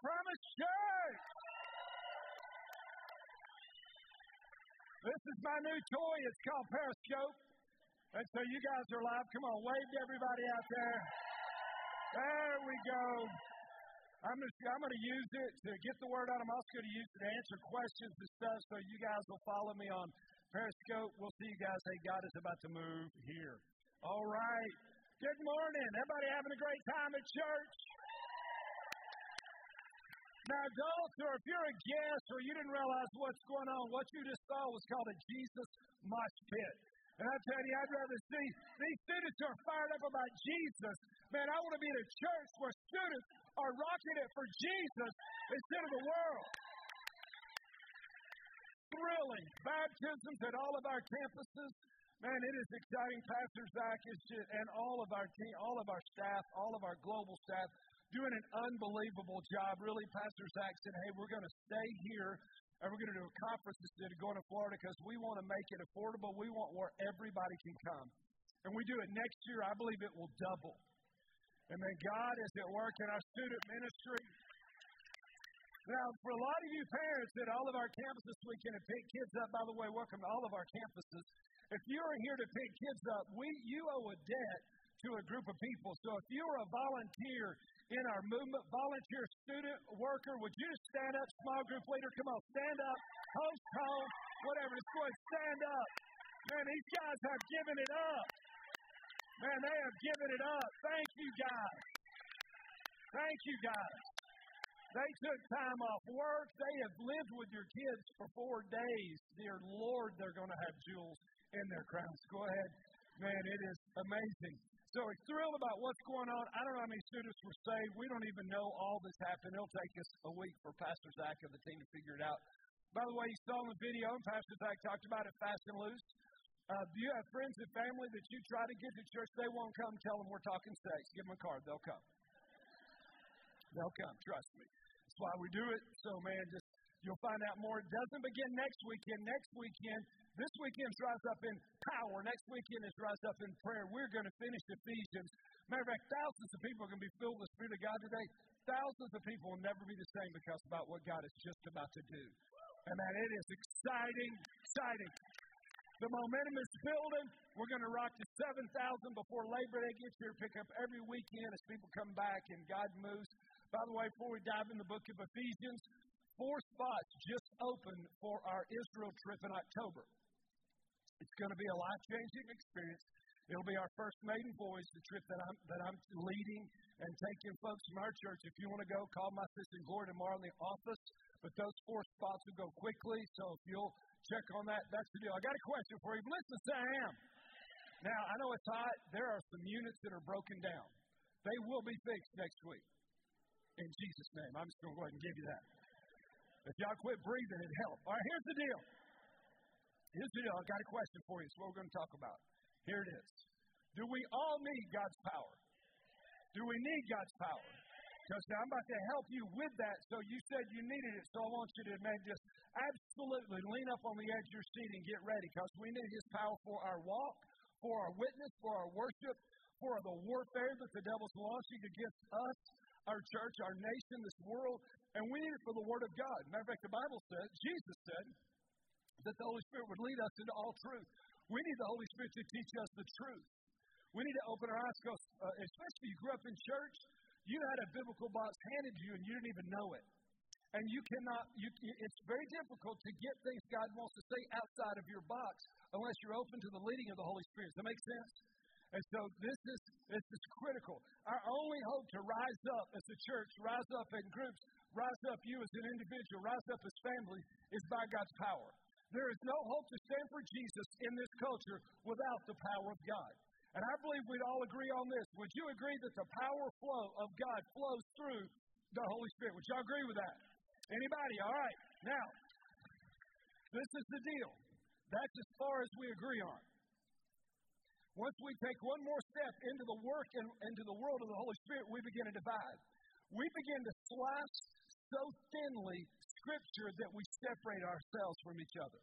Promise Church. This is my new toy. It's called Periscope. And so you guys are live. Come on, wave to everybody out there. There we go. I'm just, I'm going to use it to get the word out. I'm also going to use it to answer questions and stuff. So you guys will follow me on Periscope. We'll see you guys. Hey, God is about to move here. All right. Good morning. Everybody having a great time at church? Now, adults, or if you're a guest or you didn't realize what's going on, what you just saw was called a Jesus mosh pit. And I tell you, I'd rather see these students who are fired up about Jesus. Man, I want to be in a church where students are rocking it for Jesus instead of the world. Thrilling baptisms at all of our campuses. Man, it is exciting. Pastor Zach is just, and all of our team, all of our staff, all of our global staff doing an unbelievable job. Really, Pastor Zach said, hey, we're going to stay here and we're going to do a conference instead of going to Florida because we want to make it affordable. We want where everybody can come. And we do it next year, I believe it will double. And then God is at work in our student ministry. Now, for a lot of you parents at all of our campuses this weekend and pick kids up, by the way, welcome to all of our campuses. If you are here to pick kids up, we you owe a debt to a group of people. So if you are a volunteer in our movement, volunteer student worker, would you stand up, small group leader? Come on, stand up, host home, whatever. Just go ahead, stand up. Man, these guys have given it up. Man, they have given it up. Thank you, guys. Thank you, guys. They took time off work. They have lived with your kids for four days. Dear Lord, they're going to have jewels in their crowns. Go ahead. Man, it is amazing. So we're thrilled about what's going on. I don't know how many students were saved. We don't even know all this happened. It'll take us a week for Pastor Zach and the team to figure it out. By the way, you saw in the video, and Pastor Zach talked about it fast and loose. Uh, do you have friends and family that you try to get to church? They won't come. Tell them we're talking sex. Give them a card. They'll come. They'll come. Trust me. That's why we do it. So, man, just you'll find out more. It doesn't begin next weekend. Next weekend, this weekend's Rise Up in Power. Next weekend is Rise Up in Prayer. We're going to finish Ephesians. Matter of fact, thousands of people are going to be filled with the Spirit of God today. Thousands of people will never be the same because about what God is just about to do. And man, it is exciting, exciting. The momentum is building. We're going to rock to 7,000 before Labor Day gets here. Pick up every weekend as people come back and God moves. By the way, before we dive in the book of Ephesians, four spots just open for our Israel trip in October. It's going to be a life changing experience. It'll be our first maiden voyage, the trip that I'm, that I'm leading and taking folks from our church. If you want to go, call my sister Gloria tomorrow in the office. But those four spots will go quickly, so if you'll check on that, that's the deal. I got a question for you. Listen, say I. Now, I know it's hot. There are some units that are broken down. They will be fixed next week. In Jesus' name. I'm just going to go ahead and give you that. If y'all quit breathing, it'd help. All right, here's the deal. Here's the deal. I've got a question for you. It's what we're going to talk about. Here it is. Do we all need God's power? Do we need God's power? Because I'm about to help you with that. So you said you needed it. So I want you to man, just absolutely lean up on the edge of your seat and get ready. Because we need His power for our walk, for our witness, for our worship, for the warfare that the devil's launching against us, our church, our nation, this world. And we need it for the Word of God. Matter of fact, the Bible says, Jesus said, that the Holy Spirit would lead us into all truth. We need the Holy Spirit to teach us the truth. We need to open our eyes because, uh, especially you grew up in church, you had a biblical box handed to you and you didn't even know it. And you cannot, you, it's very difficult to get things God wants to say outside of your box unless you're open to the leading of the Holy Spirit. Does that make sense? And so this is this is critical. Our only hope to rise up as a church, rise up in groups, rise up you as an individual, rise up as family, is by God's power. There is no hope to stand for Jesus in this culture without the power of God. And I believe we'd all agree on this. Would you agree that the power flow of God flows through the Holy Spirit? Would y'all agree with that? Anybody? All right. Now, this is the deal. That's as far as we agree on. Once we take one more step into the work and into the world of the Holy Spirit, we begin to divide. We begin to slice so thinly Scripture that we separate ourselves from each other.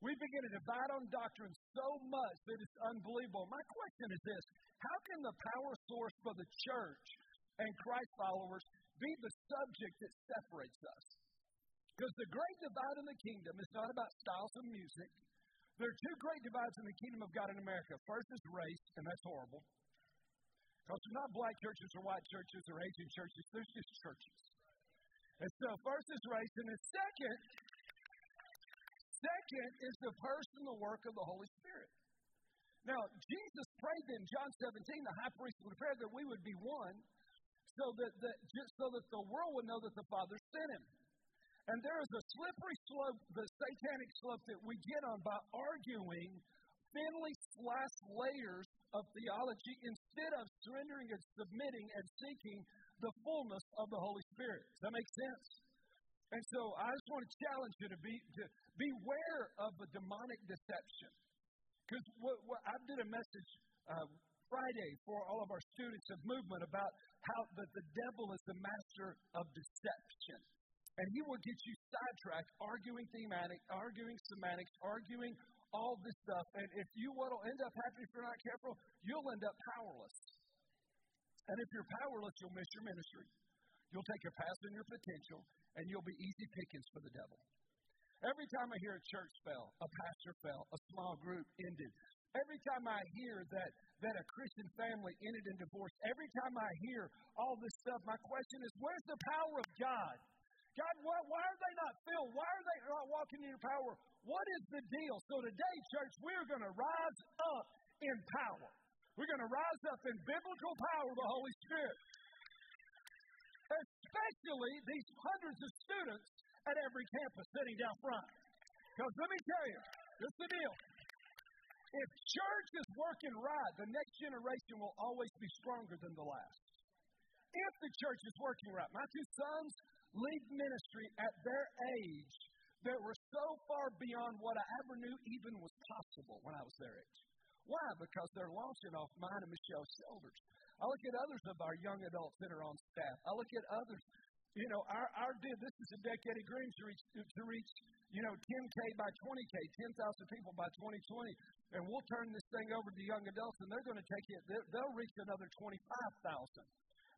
We begin to divide on doctrine so much that it's unbelievable. My question is this How can the power source for the church and Christ followers be the subject that separates us. Because the great divide in the kingdom is not about styles of music. There are two great divides in the kingdom of God in America. First is race, and that's horrible. Because there's not black churches or white churches or Asian churches, there's just churches. And so first is race, and then second, second is the personal work of the Holy Spirit. Now, Jesus prayed in John 17, the high priest would pray that we would be one, so that, just so that the world would know that the Father sent him. And there is a slippery slope, the satanic slope that we get on by arguing thinly sliced layers of theology instead of surrendering and submitting and seeking the fullness of the Holy Spirit. Does that make sense? And so I just want to challenge you to be to beware of a demonic deception. Because what, what, I did a message uh, Friday for all of our students of movement about how the, the devil is the master of deception. And he will get you sidetracked, arguing thematic, arguing semantics, arguing all this stuff. And if you what'll end up happening if you're not careful, you'll end up powerless. And if you're powerless, you'll miss your ministry. You'll take your past and your potential, and you'll be easy pickings for the devil. Every time I hear a church fell, a pastor fell, a small group ended, every time I hear that, that a Christian family ended in divorce, every time I hear all this stuff, my question is where's the power of God? God, why, why are they not filled? Why are they not walking in your power? What is the deal? So today, church, we're going to rise up in power. We're going to rise up in biblical power of the Holy Spirit. Especially these hundreds of students at every campus sitting down front. Because let me tell you, this is the deal. If church is working right, the next generation will always be stronger than the last. If the church is working right, my two sons lead ministry at their age that were so far beyond what I ever knew even was possible when I was their age. Why? Because they're launching off mine and Michelle's shoulders. I look at others of our young adults that are on staff. I look at others you know, our, our this is a decade of dreams to reach, to, to reach, you know, 10K by 20K, 10,000 people by 2020. And we'll turn this thing over to young adults, and they're going to take it, they'll reach another 25,000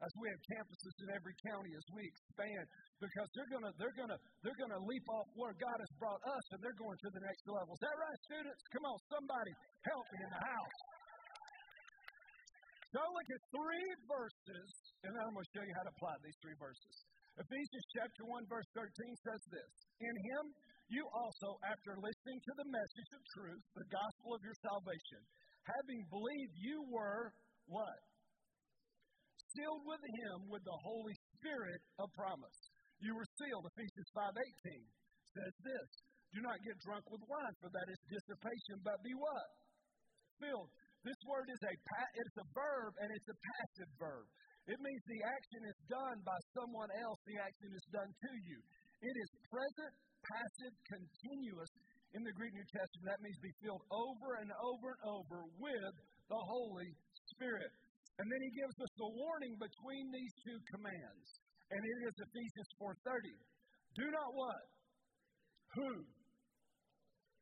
as we have campuses in every county as we expand because they're to they're to they're to leap off where God has brought us and they're going to the next level. Is that right, students? Come on, somebody help me in the house. So look at three verses, and then I'm going to show you how to apply these three verses. Ephesians chapter 1, verse 13 says this In him you also, after listening to the message of truth, the gospel of your salvation, having believed you were what? Sealed with him with the Holy Spirit of promise. You were sealed. Ephesians 5:18 says this. Do not get drunk with wine, for that is dissipation, but be what? Filled. This word is a it's a verb and it's a passive verb. It means the action is done by someone else, the action is done to you. It is present, passive, continuous in the Greek New Testament. That means be filled over and over and over with the Holy Spirit. And then he gives us the warning between these two commands. And it is Ephesians 4:30. Do not what? Who?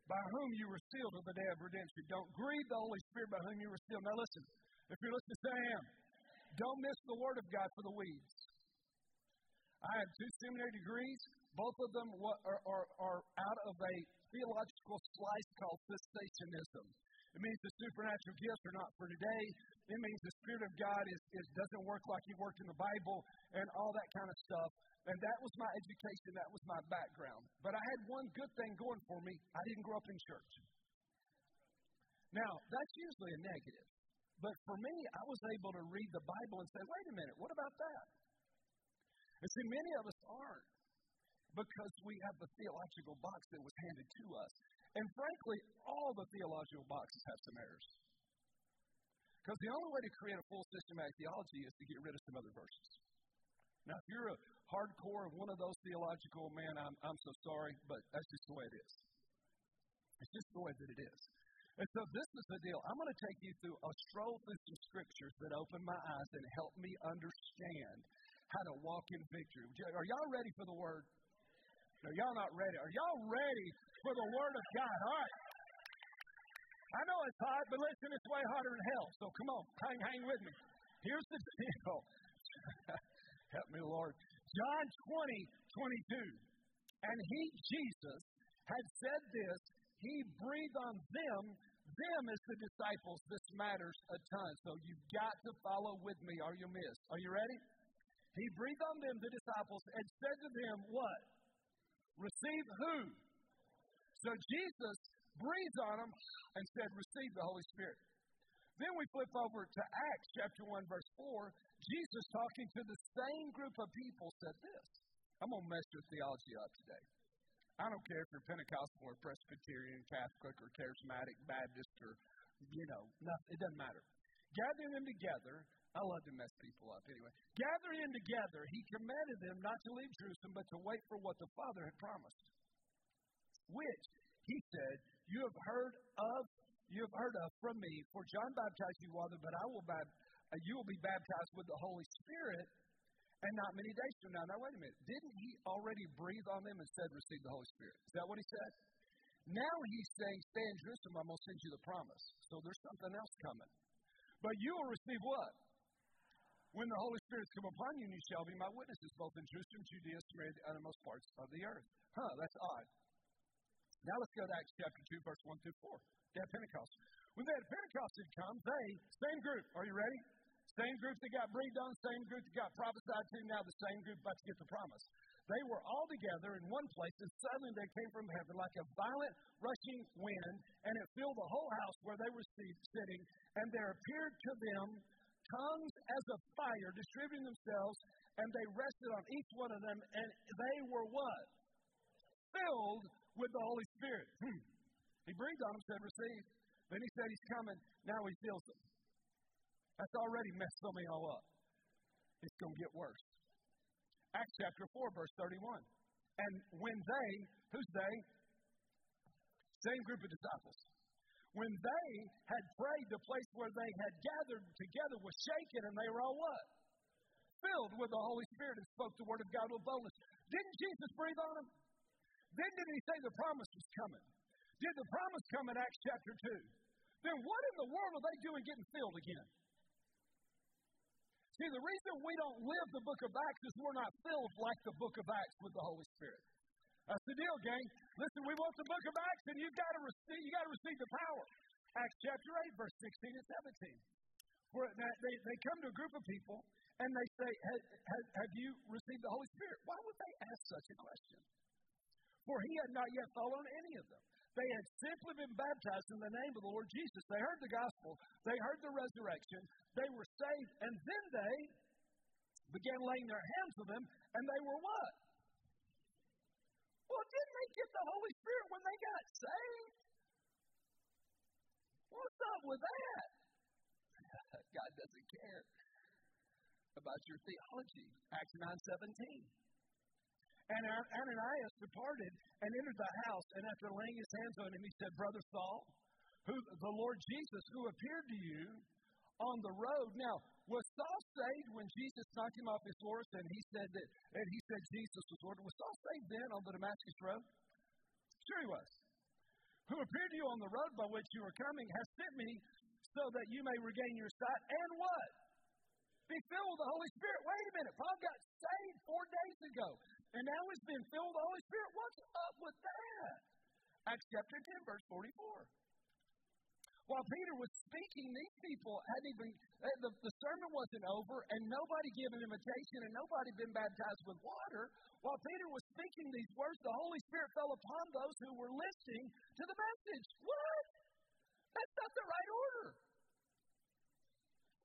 By whom you were sealed to the day of redemption. Don't grieve the Holy Spirit by whom you were sealed. Now listen, if you're listening, say I am. Don't miss the Word of God for the weeds. I have two seminary degrees. Both of them are, are, are out of a theological slice called cessationism. It means the supernatural gifts are not for today. It means the Spirit of God is, is, doesn't work like He worked in the Bible and all that kind of stuff. And that was my education. That was my background. But I had one good thing going for me. I didn't grow up in church. Now, that's usually a negative. But for me, I was able to read the Bible and say, wait a minute, what about that? And see, many of us aren't because we have the theological box that was handed to us. And frankly, all the theological boxes have some errors. Because the only way to create a full systematic theology is to get rid of some other verses. Now, if you're a hardcore of one of those theological, man, I'm, I'm so sorry, but that's just the way it is. It's just the way that it is. And so this is the deal. I'm going to take you through a stroll through some scriptures that open my eyes and help me understand how to walk in victory. Are y'all ready for the word? No, y'all not ready. Are y'all ready for the word of God? All right. I know it's hot, but listen, it's way hotter than hell. So come on, hang, hang with me. Here's the deal. Help me, Lord. John 20, 22. And he, Jesus, had said this, he breathed on them, them as the disciples. This matters a ton. So you've got to follow with me or you'll miss. Are you ready? He breathed on them, the disciples, and said to them, What? Receive who? So Jesus breathed on them and said, Receive the Holy Spirit. Then we flip over to Acts chapter 1, verse 4. Jesus, talking to the same group of people, said this. I'm going to mess your theology up today. I don't care if you're Pentecostal or Presbyterian, Catholic or Charismatic, Baptist or, you know, it doesn't matter. Gathering them together, I love to mess people up anyway. Gathering them together, he commanded them not to leave Jerusalem, but to wait for what the Father had promised. Which, he said, you have heard of, you have heard of from me. For John baptized you water, but I will baptize, uh, you will be baptized with the Holy Spirit and not many days from now. Now, wait a minute. Didn't he already breathe on them and said, receive the Holy Spirit? Is that what he said? Now he's saying, stay in Jerusalem, I'm going to send you the promise. So there's something else coming. But you will receive what? When the Holy Spirit come upon you, and you shall be my witnesses, both in Jerusalem, Judea, Samaria, the uttermost parts of the earth. Huh, that's odd. Now let's go to Acts chapter 2, verse 1 through 4. They had Pentecost. When they had Pentecost had come, they, same group, are you ready? Same group that got breathed on, same group that got prophesied to, now the same group about to get the promise. They were all together in one place, and suddenly there came from heaven like a violent rushing wind, and it filled the whole house where they were sitting, and there appeared to them tongues as of fire distributing themselves, and they rested on each one of them, and they were what? Filled with the Holy Spirit. Hmm. He breathed on them, said, Receive. Then he said, He's coming. Now he fills them. That's already messed some of y'all up. It's going to get worse. Acts chapter 4, verse 31. And when they, who's they? Same group of disciples. When they had prayed, the place where they had gathered together was shaken, and they were all what? Filled with the Holy Spirit and spoke the word of God with boldness. Didn't Jesus breathe on them? Then did he say the promise was coming? Did the promise come in Acts chapter 2? Then what in the world are they doing getting filled again? See, the reason we don't live the book of Acts is we're not filled like the book of Acts with the Holy Spirit. That's the deal, gang. Listen, we want the book of Acts, and you've got to receive, you got to receive the power. Acts chapter 8, verse 16 and 17. Where they, they come to a group of people and they say, have, have, have you received the Holy Spirit? Why would they ask such a question? For he had not yet fallen on any of them. They had simply been baptized in the name of the Lord Jesus. They heard the gospel, they heard the resurrection, they were saved, and then they began laying their hands on them, and they were what? Didn't they get the Holy Spirit when they got saved? What's up with that? God doesn't care about your theology. Acts 9 17. And Ananias departed and entered the house, and after laying his hands on him, he said, Brother Saul, who the Lord Jesus, who appeared to you on the road. Now, was Saul saved when Jesus knocked him off his horse and he said that and he said Jesus was Lord? Was Saul saved then on the Damascus road? Sure he was. Who appeared to you on the road by which you were coming has sent me so that you may regain your sight and what? Be filled with the Holy Spirit. Wait a minute. Paul got saved four days ago. And now he's been filled with the Holy Spirit. What's up with that? Acts chapter 10, verse 44. While Peter was speaking, these people hadn't even, eh, the, the sermon wasn't over, and nobody gave an invitation, and nobody been baptized with water. While Peter was speaking these words, the Holy Spirit fell upon those who were listening to the message. What? That's not the right order.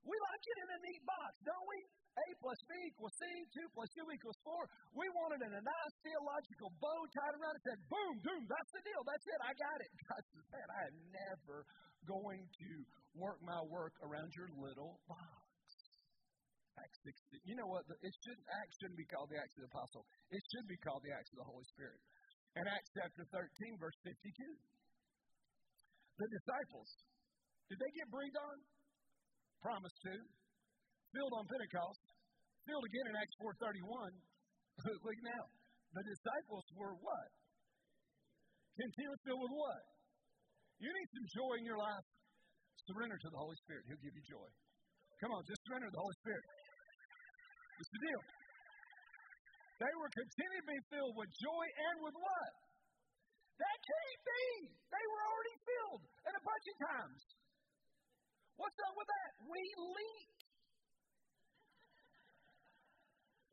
We like it in a neat box, don't we? A 2 plus 2 equals 4. We wanted in a nice theological bow tied around it, said, boom, boom, that's the deal. That's it. I got it. God says, man, I am never going to work my work around your little box. Acts 16. You know what? It should Acts shouldn't be called the Acts of the Apostle. It should be called the Acts of the Holy Spirit. In Acts chapter 13, verse 52. The disciples, did they get breathed on? Promised to filled on Pentecost, filled again in Acts 4.31. Look now. The disciples were what? Continually filled with what? You need some joy in your life. Surrender to the Holy Spirit. He'll give you joy. Come on, just surrender to the Holy Spirit. It's the deal. They were continually to be filled with joy and with what? That can't be. They were already filled and a bunch of times. What's up with that? We leak.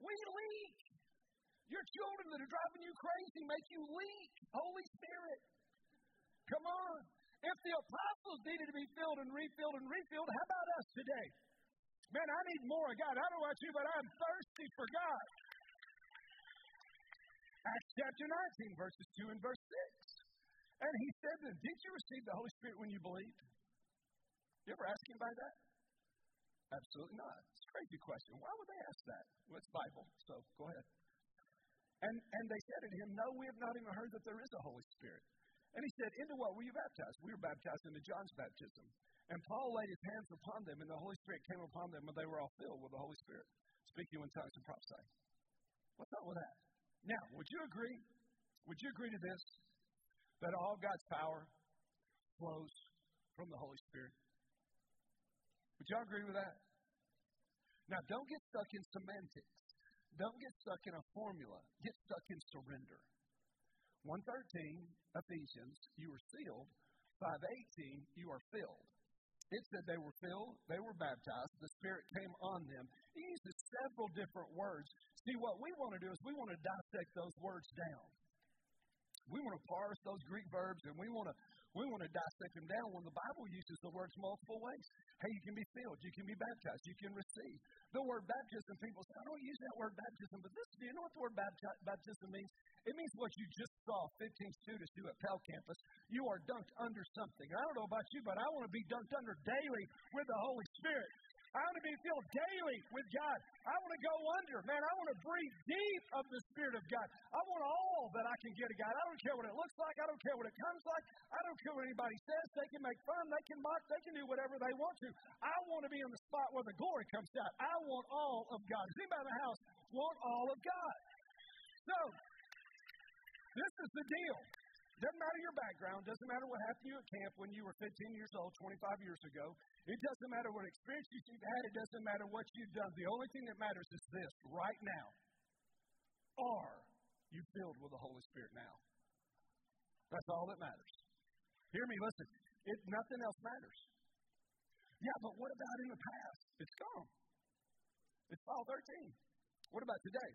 We leak. Your children that are driving you crazy make you leak. Holy Spirit. Come on. If the apostles needed to be filled and refilled and refilled, how about us today? Man, I need more of God. I don't know about you, but I'm thirsty for God. Acts chapter 19, verses 2 and verse 6. And he said to them, Did you receive the Holy Spirit when you believed? You ever ask anybody that? Absolutely not. It's a crazy question. Why would they ask that? Well, it's Bible, so go ahead. And, and they said to him, No, we have not even heard that there is a Holy Spirit. And he said, Into what were you baptized? We were baptized into John's baptism. And Paul laid his hands upon them, and the Holy Spirit came upon them, and they were all filled with the Holy Spirit, speaking in tongues and prophesying. What's up with that? Now, would you agree? Would you agree to this? That all God's power flows from the Holy Spirit? Would y'all agree with that? Now, don't get stuck in semantics. Don't get stuck in a formula. Get stuck in surrender. 113, Ephesians, you were sealed. 518, you are filled. It said they were filled, they were baptized, the Spirit came on them. He uses several different words. See, what we want to do is we want to dissect those words down. We want to parse those Greek verbs and we want to we want to dissect them down when the Bible uses the words multiple ways. Hey, you can be filled, you can be baptized, you can receive. The word baptism, people say, I don't use that word baptism, but this, do you know what the word baptism means? It means what you just saw 15 students do at Pell Campus. You are dunked under something. I don't know about you, but I want to be dunked under daily with the Holy Spirit. I want to be filled daily with God. I want to go under. Man, I want to breathe deep of the Spirit of God. I want all that I can get a God. I don't care what it looks like. I don't care what it comes like. I don't care what anybody says. They can make fun. They can mock. They can do whatever they want to. I want to be in the spot where the glory comes out. I want all of God. Does anybody in the house want all of God? So, this is the deal. Doesn't matter your background, doesn't matter what happened to you at camp when you were 15 years old, 25 years ago. It doesn't matter what experience you've had, it doesn't matter what you've done. The only thing that matters is this right now. Are you filled with the Holy Spirit now? That's all that matters. Hear me, listen. It, nothing else matters. Yeah, but what about in the past? It's gone. It's fall 13. What about today?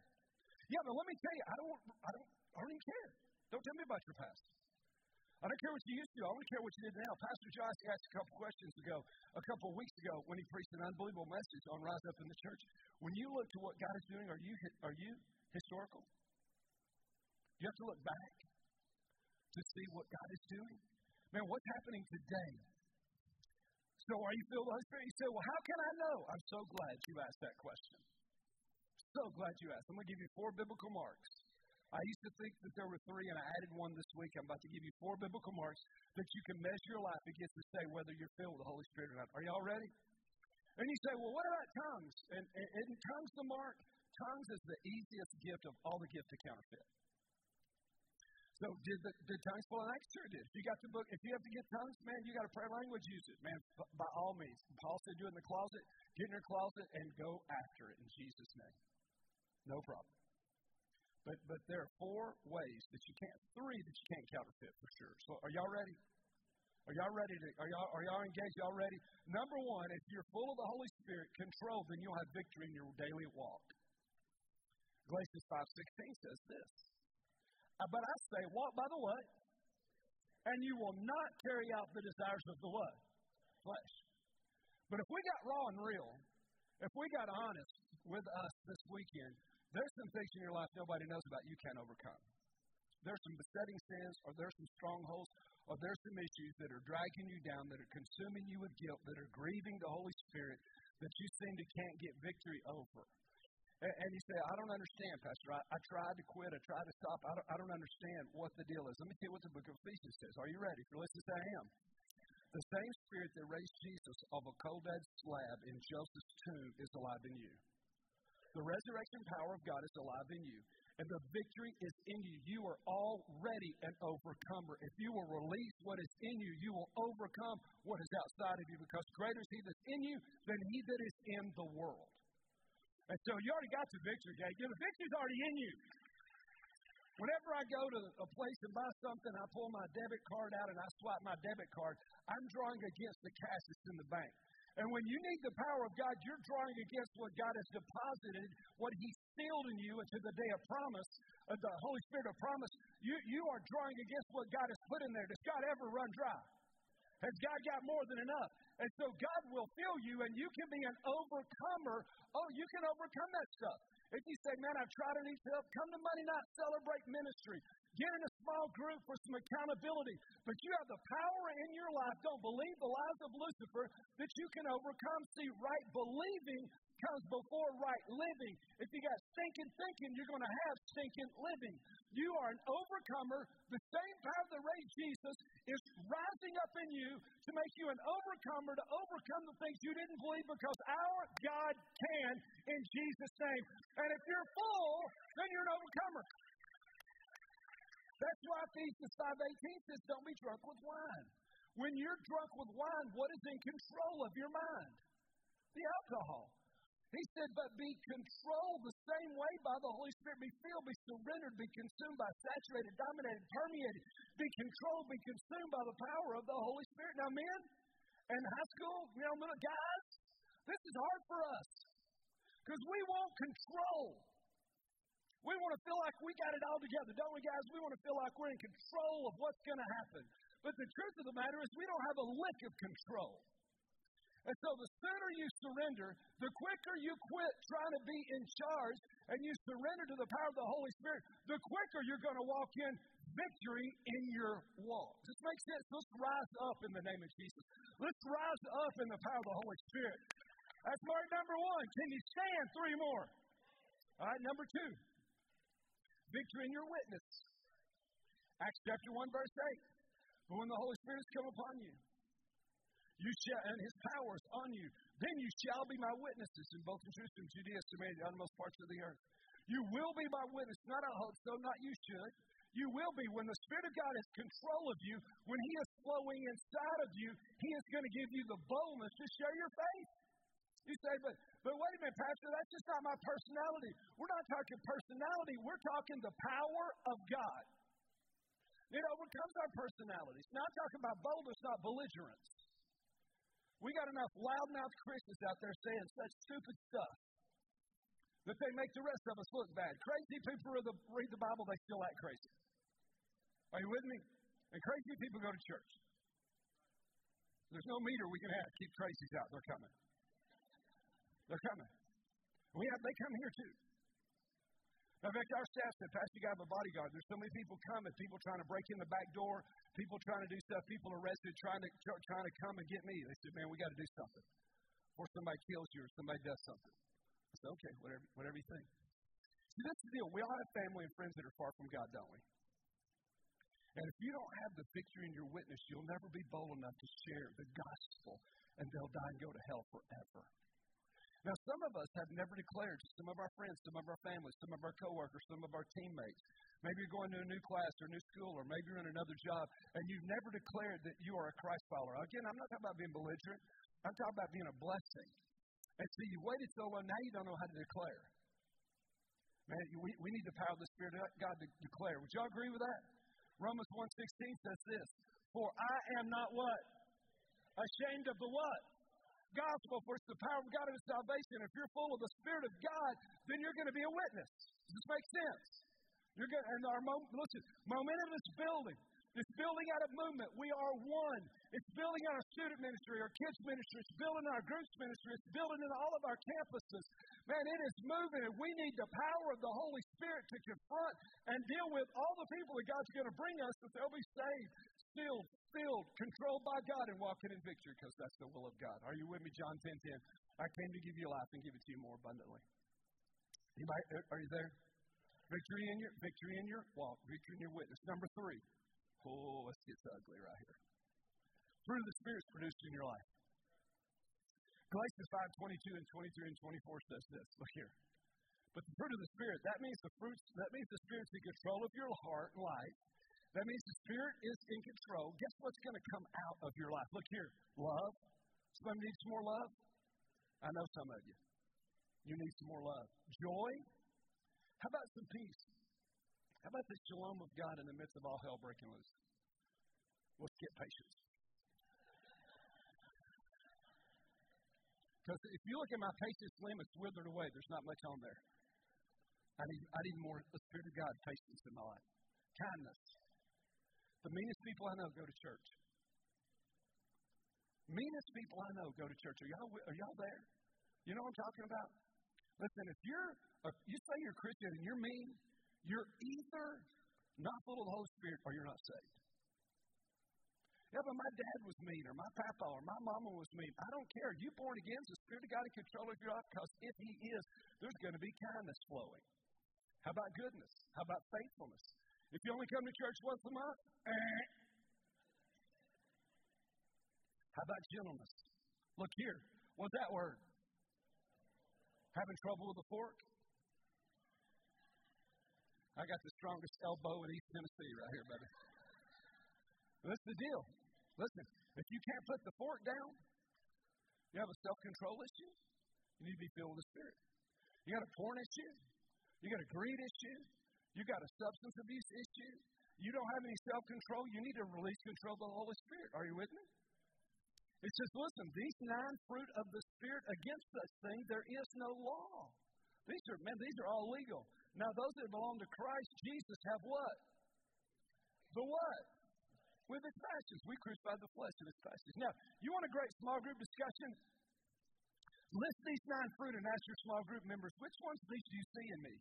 Yeah, but let me tell you, I don't, I don't, I don't even care. Don't tell me about your past. I don't care what you used to. I don't care what you did now. Pastor Josh asked a couple questions ago, a couple weeks ago, when he preached an unbelievable message on Rise Up in the Church. When you look to what God is doing, are you are you historical? You have to look back to see what God is doing. Man, what's happening today? So, are you filled with the Holy Spirit? You say, "Well, how can I know?" I'm so glad you asked that question. So glad you asked. I'm going to give you four biblical marks I used to think that there were three, and I added one this week. I'm about to give you four biblical marks that you can measure your life against to say whether you're filled with the Holy Spirit or not. Are y'all ready? And you say, well, what about tongues? And, and, and tongues the mark? Tongues is the easiest gift of all the gifts to counterfeit. So did the did tongues in Acts? Sure did. You got the book, if you have to get tongues, man, you got to pray language, use it, man. By all means. Paul said, do it in the closet. Get in your closet and go after it in Jesus' name. No problem. But, but there are four ways that you can't, three that you can't counterfeit for sure. So are y'all ready? Are y'all ready to, are y'all, are y'all engaged? Y'all ready? Number one, if you're full of the Holy Spirit, control, then you'll have victory in your daily walk. Galatians 5.16 says this. But I say, walk by the what? And you will not carry out the desires of the what? Flesh. But if we got raw and real, if we got honest with us this weekend, there's some things in your life nobody knows about you can't overcome. There's some besetting sins, or there's some strongholds, or there's some issues that are dragging you down, that are consuming you with guilt, that are grieving the Holy Spirit, that you seem to can't get victory over. And, you say, I don't understand, Pastor. I, I tried to quit. I tried to stop. I don't, I don't understand what the deal is. Let me tell you what the book of Ephesians says. Are you ready? For listen to say I am. The same spirit that raised Jesus off a cold dead slab in Joseph's tomb is alive in you. The resurrection power of God is alive in you. And the victory is in you. You are already an overcomer. If you will release what is in you, you will overcome what is outside of you because greater is He that's in you than He that is in the world. And so you already got the victory, Gate. The victory's already in you. Whenever I go to a place and buy something, I pull my debit card out and I swipe my debit card. I'm drawing against the cash that's in the bank. And when you need the power of God, you're drawing against what God has deposited, what He sealed in you into the day of promise, uh, the Holy Spirit of promise. You, you are drawing against what God has put in there. Does God ever run dry? Has God got more than enough? And so God will fill you, and you can be an overcomer. Oh, you can overcome that stuff. If you say, man, I've tried to need help, come to Monday Night Celebrate Ministry. Get in a small group for some accountability. But you have the power in your life. Don't believe the lies of Lucifer that you can overcome. See, right believing comes before right living. If you got stinking thinking, you're going to have stinking living. You are an overcomer. The same power that raised Jesus rising up in you to make you an overcomer, to overcome the things you didn't believe because our God can in Jesus' name. And if you're full, then you're an overcomer. That's why Ephesians 5.18 says, don't be drunk with wine. When you're drunk with wine, what is in control of your mind? The alcohol. He said, but be controlled the same way by the Holy Spirit. Be filled, be surrendered, be consumed by, saturated, dominated, permeated. Be controlled, be consumed by the power of the Holy Spirit. Now, men and high school, you know, guys, this is hard for us because we want control. We want to feel like we got it all together, don't we, guys? We want to feel like we're in control of what's going to happen. But the truth of the matter is, we don't have a lick of control. And so the sooner you surrender, the quicker you quit trying to be in charge and you surrender to the power of the Holy Spirit, the quicker you're going to walk in victory in your walk. Does this make sense? Let's rise up in the name of Jesus. Let's rise up in the power of the Holy Spirit. That's mark number one. Can you stand three more? All right, number two. Victory in your witness. Acts chapter 1, verse 8. But when the Holy Spirit has come upon you, you shall, and his power is on you. Then you shall be my witnesses in both Jerusalem, Judea, Samaria, the uttermost parts of the earth. You will be my witness, not I hope so, not you should. You will be. When the Spirit of God has control of you, when He is flowing inside of you, He is going to give you the boldness to share your faith. You say, but, but wait a minute, Pastor, that's just not my personality. We're not talking personality, we're talking the power of God. It overcomes our personalities. Not talking about boldness, not belligerence. We got enough loudmouth Christians out there saying such stupid stuff that they make the rest of us look bad. Crazy people the, read the Bible, they still act crazy. Are you with me? And crazy people go to church. There's no meter we can have. Keep crazies out. They're coming. They're coming. We have, they come here too. In fact, our staff said, Pastor, you got a bodyguard. There's so many people coming, people trying to break in the back door, people trying to do stuff, people arrested, trying to, trying to come and get me. They said, man, we got to do something. Or somebody kills you or somebody does something. I said, okay, whatever, whatever you think. See, that's the deal. We all have family and friends that are far from God, don't we? And if you don't have the victory in your witness, you'll never be bold enough to share the gospel, and they'll die and go to hell forever. Now, some of us have never declared to some of our friends, some of our families, some of our coworkers, some of our teammates. Maybe you're going to a new class or a new school, or maybe you're in another job, and you've never declared that you are a Christ follower. Again, I'm not talking about being belligerent. I'm talking about being a blessing. And so you waited so long, now you don't know how to declare. Man, we, we need the power of the Spirit of God to declare. Would y'all agree with that? Romans 1.16 says this, For I am not what? Ashamed of the what? Gospel, for it's the power of God of salvation. If you're full of the Spirit of God, then you're going to be a witness. Does this make sense? You're going, and our moment, listen, momentum is building. It's building out of movement. We are one. It's building out our student ministry, our kids ministry. It's building in our groups ministry. It's building in all of our campuses. Man, it is moving, and we need the power of the Holy Spirit to confront and deal with all the people that God's going to bring us that they'll be saved, filled, filled, controlled by God, and walking in victory because that's the will of God. Are you with me? John 10 10. I came to give you life and give it to you more abundantly. Anybody, uh, are you there? Victory in your victory in your walk, victory in your witness. Number three. Oh, let's get ugly right here. Fruit of the Spirit is produced in your life. Galatians 5, 22 and 23 and 24 says this. Look here. But the fruit of the Spirit, that means the fruits, that means the Spirit's in control of your heart and life. That means the Spirit is in control. Guess what's going to come out of your life? Look here. Love. Somebody needs some more love? I know some of you. You need some more love. Joy. How about some peace? How about the shalom of God in the midst of all hell breaking loose? Let's get patience. Because if you look at my patience limb, it's withered away. There's not much on there. I need, I need more the Spirit of God patience in my life. Kindness. The meanest people I know go to church. Meanest people I know go to church. Are y'all, are y'all there? You know what I'm talking about? Listen, if you're you say you're Christian and you're mean, you're either not full of the Holy Spirit or you're not saved. Yeah, but my dad was mean, or my papa, or my mama was mean. I don't care. You born again, the Spirit of God in control of your life, because if He is, there's going to be kindness flowing. How about goodness? How about faithfulness? If you only come to church once a month, eh. How about gentleness? Look here. What's that word? Having trouble with a fork? I got the strongest elbow in East Tennessee right here, baby. That's the deal. Listen, if you can't put the fork down, you have a self control issue, you need to be filled with the Spirit. You got a porn issue, you got a greed issue, you got a substance abuse issue, you don't have any self control, you need to release control of the Holy Spirit. Are you with me? It says, listen, these nine fruit of the Spirit against such thing, there is no law. These are, man, these are all legal. Now, those that belong to Christ Jesus have what? The what? with its passions. We crucify the flesh with its passions. Now, you want a great small group discussion? List these nine fruit and ask your small group members, which ones of these do you see in me?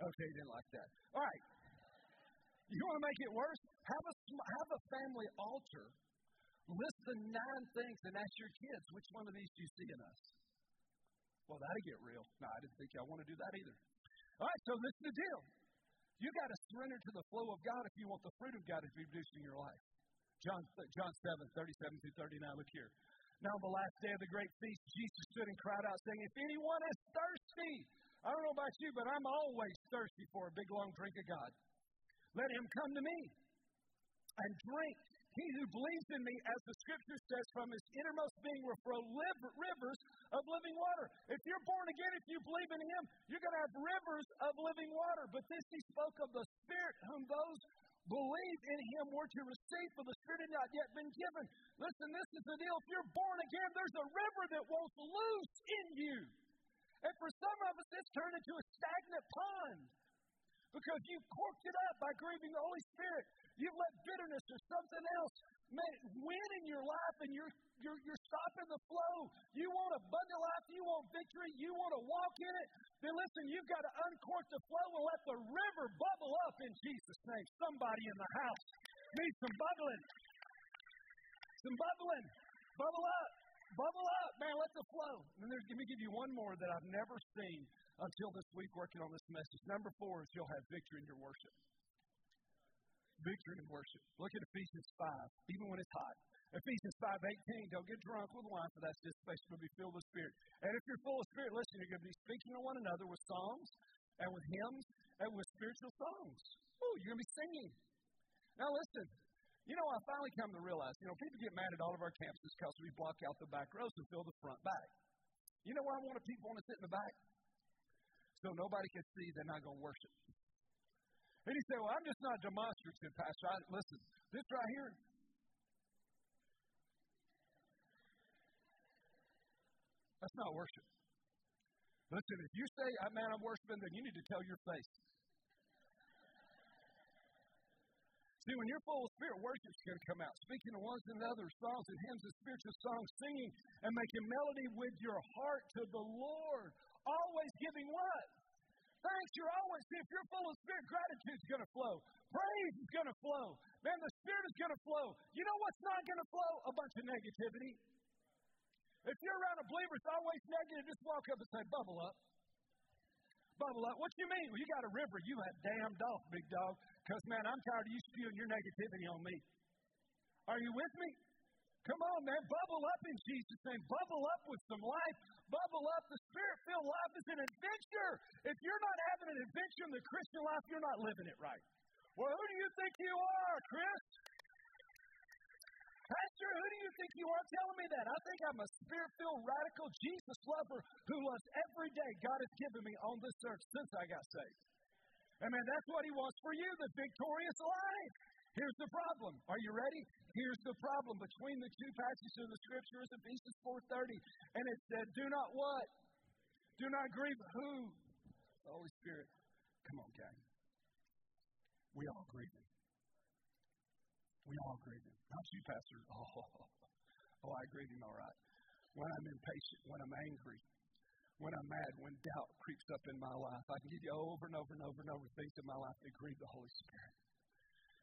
Okay, didn't like that. All right. You want to make it worse? Have a, have a family altar. List the nine things and ask your kids, which one of these do you see in us? Well, that'll get real. No, I didn't think y'all want to do that either. All right, so this is the deal. You got to surrender to the flow of God if you want the fruit of God to be produced in your life. John, John 7, 37 through 39. Look here. Now, on the last day of the great feast, Jesus stood and cried out, saying, If anyone is thirsty, I don't know about you, but I'm always thirsty for a big long drink of God. Let him come to me and drink. He who believes in me, as the scripture says, from his innermost being will flow rivers of living water. If you're born again, if you believe in him, you're going to have rivers of living water. But this he spoke of the Spirit, whom those believe in him were to receive, for the Spirit had not yet been given. Listen, this is the deal. If you're born again, there's a river that won't loose in you. And for some of us, it's turned into a stagnant pond because you've corked it up by grieving the Holy Spirit. You've let bitterness or something else win in your life and you're, you're, you're stopping the flow. You want abundant life, you want victory, you want to walk in it. Then listen, you've got to uncork the flow and let the river bubble up in Jesus' name. Somebody in the house needs some bubbling. Some bubbling. Bubble up. Bubble up, man, let the flow. And there's, let me give you one more that I've never seen until this week working on this message. Number four is you'll have victory in your worship victory in worship. Look at Ephesians 5, even when it's hot. Ephesians 5:18, don't get drunk with wine, for that's dispensation to be filled with Spirit. And if you're full of Spirit, listen, you're going to be speaking to one another with songs and with hymns and with spiritual songs. Oh, you're going to be singing. Now listen, you know, I finally come to realize, you know, people get mad at all of our campuses because we block out the back rows and fill the front back. You know why I want people to sit in the back? So nobody can see they're not going to worship. And he said, Well, I'm just not demonstrative, Pastor. I, listen, this right here, that's not worship. Listen, if you say, I man, I'm worshiping, then you need to tell your face. See, when you're full of spirit, worship's going to come out. Speaking to one another, songs and hymns and spiritual songs, singing and making melody with your heart to the Lord. Always giving what? Thanks, you're always, if you're full of spirit, gratitude's going to flow. Praise is going to flow. Man, the spirit is going to flow. You know what's not going to flow? A bunch of negativity. If you're around a believer that's always negative, just walk up and say, bubble up. Bubble up. What you mean? Well, you got a river. You have dammed off, big dog. Because, man, I'm tired of you spewing your negativity on me. Are you with me? Come on, man. Bubble up in Jesus' name. Bubble up with some life. Bubble up. The spirit filled life is an adventure. If you're not having an adventure in the Christian life, you're not living it right. Well, who do you think you are, Chris? Pastor, who do you think you are telling me that? I think I'm a spirit filled, radical Jesus lover who loves every day God has given me on this earth since I got saved. Amen. That's what He wants for you the victorious life. Here's the problem. Are you ready? Here's the problem. Between the two passages of the scriptures, in Ephesians 4.30, and it said, do not what? Do not grieve who? The Holy Spirit. Come on, gang. We all grieve We all grieve. Not you, Pastor. Oh, oh, I grieve Him all right. When I'm impatient, when I'm angry, when I'm mad, when doubt creeps up in my life, I can give you over and over and over and over things in my life that grieve the Holy Spirit.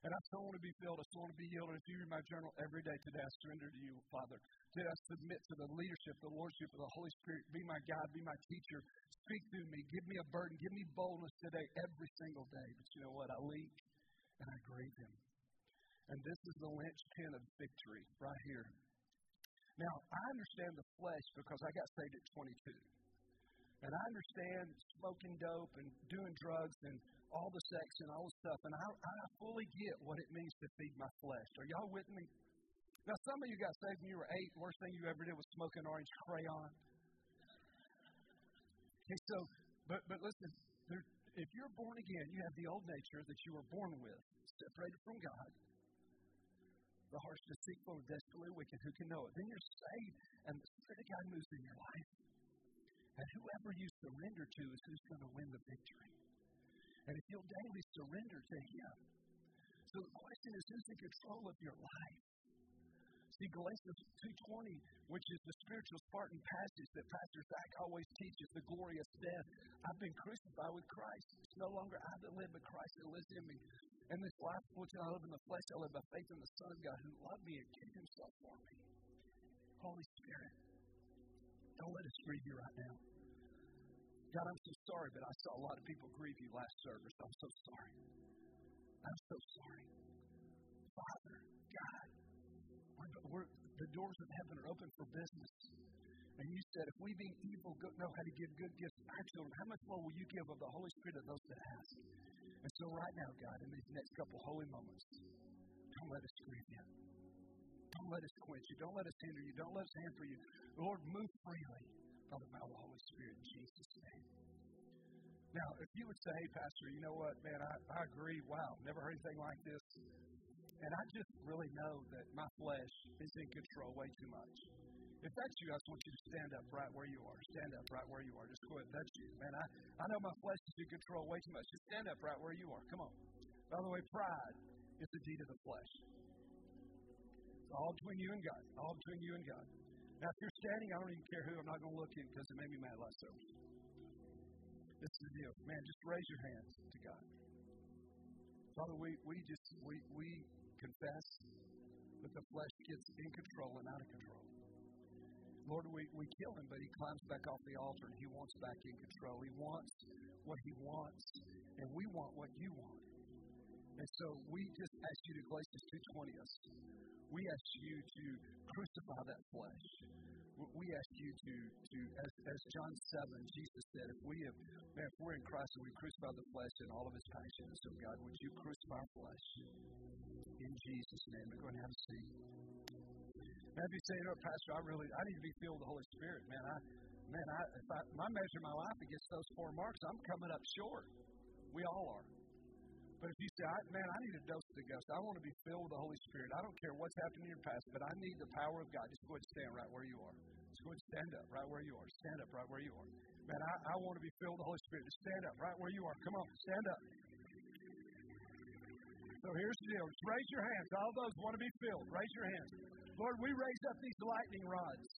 And I still want to be filled. I still want to be yielded. If you read my journal every day today, I surrender to you, Father. Today I submit to the leadership, the lordship of the Holy Spirit. Be my God, be my teacher. Speak through me. Give me a burden. Give me boldness today, every single day. But you know what? I leak and I grieve Him. And this is the linchpin of victory right here. Now, I understand the flesh because I got saved at 22. And I understand smoking dope and doing drugs and all the sex and all the stuff. And I, I fully get what it means to feed my flesh. Are y'all with me? Now, some of you got saved when you were eight. Worst thing you ever did was smoke an orange crayon. Okay, so, but, but listen, there, if you're born again, you have the old nature that you were born with, separated from God the harsh, deceitful, and desperately wicked, who can know it? Then you're saved, and the Spirit of God moves in your life. And whoever you surrender to is who's going to win the victory. And if you'll daily surrender to Him. So the question is, who's in control of your life? See, Galatians 2.20, which is the spiritual Spartan passage that Pastor Zach always teaches, the glorious death. I've been crucified with Christ. It's no longer I that live, but Christ that lives in me. And this life which I live in the flesh, I live by faith in the Son of God who loved me and gave himself for me. Holy Spirit, don't let us grieve you right now. God, I'm so sorry, but I saw a lot of people grieve you last service. I'm so sorry. I'm so sorry. Father, God, we're, the doors of heaven are open for business. And you said, if we being evil know how to give good gifts to our children, how much more will you give of the Holy Spirit to those that ask? And so, right now, God, in these next couple holy moments, don't let us grieve you. Don't let us quench you. Don't let us hinder you. Don't let us hamper you. Lord, move freely by the power of the Holy Spirit in Jesus' name. Now, if you would say, hey, Pastor, you know what, man, I, I agree. Wow, never heard anything like this. And I just really know that my flesh is in control way too much. If that's you, I just want you to stand up right where you are. Stand up right where you are. Just go ahead. That's you. Man, I, I know my flesh is in control way too much. Just stand up right where you are. Come on. By the way, pride is the deed of the flesh. It's all between you and God. All between you and God. Now, if you're standing, I don't even care who. I'm not going to look in because it made me mad last service. This is the deal. Man, just raise your hands to God. Father, we, we just, we, we confess that the flesh gets in control and out of control. Lord, we, we kill him, but he climbs back off the altar and he wants back in control. He wants what he wants, and we want what you want. And so we just ask you to Galatians 2.20 us. We ask you to crucify that flesh. We ask you to, to as, as John 7, Jesus said, if we have, man, if we're in Christ and we crucify the flesh and all of its passions, so God, would you crucify our flesh? In Jesus' name. We're going to have a seat. Maybe you say, you oh, know, Pastor, I really, I need to be filled with the Holy Spirit. Man, I, man, I, if I, my measure my life against those four marks, I'm coming up short. We all are. But if you say, I, man, I need a dose of the ghost. I want to be filled with the Holy Spirit. I don't care what's happened in your past, but I need the power of God. Just go ahead and stand right where you are. Just go ahead and stand up right where you are. Stand up right where you are. Man, I, I want to be filled with the Holy Spirit. Just stand up right where you are. Come on, stand up. So here's the deal. Just raise your hands. All those want to be filled. Raise your hands. Lord, we raise up these lightning rods.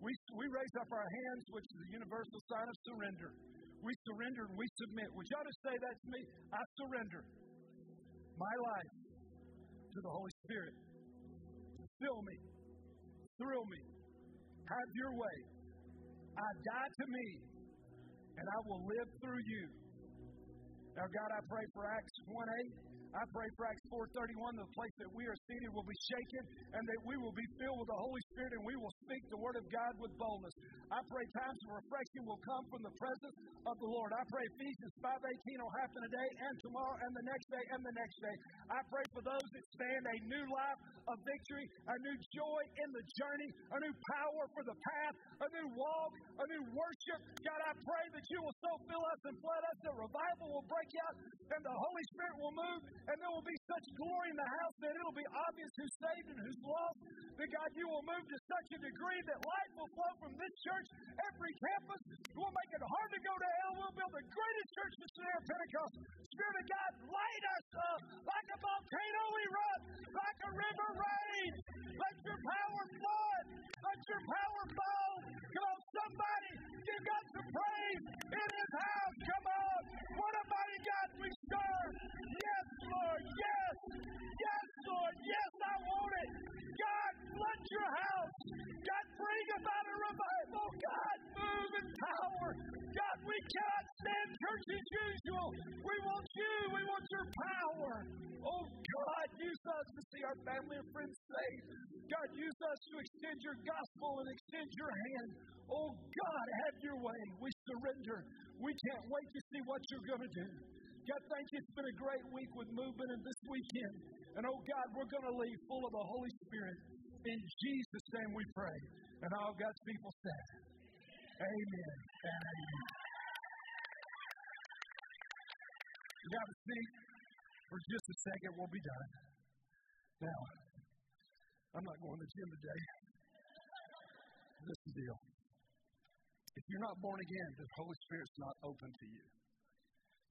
We, we raise up our hands, which is the universal sign of surrender. We surrender and we submit. Would y'all just say that to me? I surrender my life to the Holy Spirit. Fill me, thrill me, have your way. I die to me, and I will live through you. Now, God, I pray for Acts 1 8. I pray for Acts 4.31, the place that we are seated will be shaken and that we will be filled with the Holy Spirit and we will speak the Word of God with boldness. I pray times of refreshing will come from the presence of the Lord. I pray Ephesians 5.18 will happen today and tomorrow and the next day and the next day. I pray for those that stand a new life of victory, a new joy in the journey, a new power for the path, a new walk, a new worship. God, I pray that you will so fill us and flood us that revival will break out and the Holy Spirit will move and there will be such glory in the house that it'll be obvious who's saved and who's lost. That God, you will move to such a degree that life will flow from this church, every campus. We'll make it hard to go to hell. We'll build the greatest church missionary of Pentecost. Spirit of God, light us up like a volcano erupt, like a river rain. Let your power flood. Let your power fall. Come on, somebody, give God some praise in his house. Come on. What a mighty God we serve. Yes, as usual. We want you. We want your power. Oh, God, use us to see our family and friends saved. God, use us to extend your gospel and extend your hand. Oh, God, have your way. We surrender. We can't wait to see what you're going to do. God, thank you. It's been a great week with movement and this weekend. And oh God, we're going to leave full of the Holy Spirit. In Jesus' name we pray. And all God's people said, Amen amen. You got a seat for just a second. We'll be done. Now, I'm not going to the gym today. This is the deal. If you're not born again, the Holy Spirit's not open to you.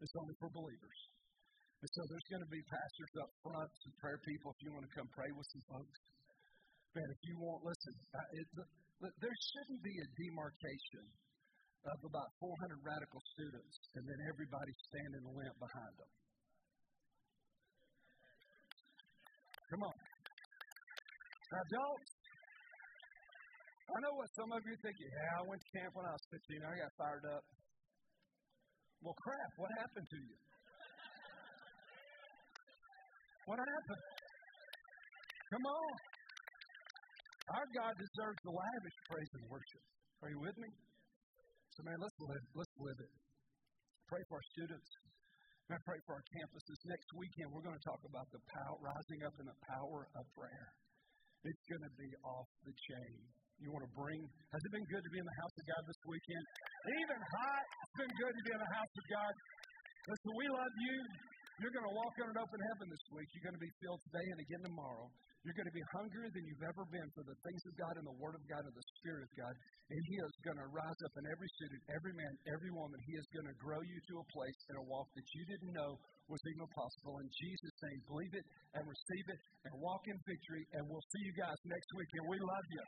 It's only for believers. And so there's going to be pastors up front, some prayer people if you want to come pray with some folks. Man, if you want, listen, there shouldn't be a demarcation of about 400 radical students and then everybody standing limp behind them. Come on. Now, don't. I know what some of you think. Yeah, I went to camp when I was 15. I got fired up. Well, crap, what happened to you? What happened? Come on. Our God deserves the lavish praise and worship. Are you with me? So, man, let's live, let's live it. Pray for our students. And pray for our campuses. Next weekend, we're going to talk about the power, rising up in the power of prayer. It's going to be off the chain you want to bring. Has it been good to be in the house of God this weekend? Even hot, it's been good to be in the house of God. Listen, we love you. You're going to walk on an open heaven this week. You're going to be filled today and again tomorrow. You're going to be hungrier than you've ever been for the things of God and the Word of God and the Spirit of God. And He is going to rise up in every student, every man, every woman. He is going to grow you to a place and a walk that you didn't know was even possible. In Jesus' name, believe it and receive it and walk in victory. And we'll see you guys next week. And we love you.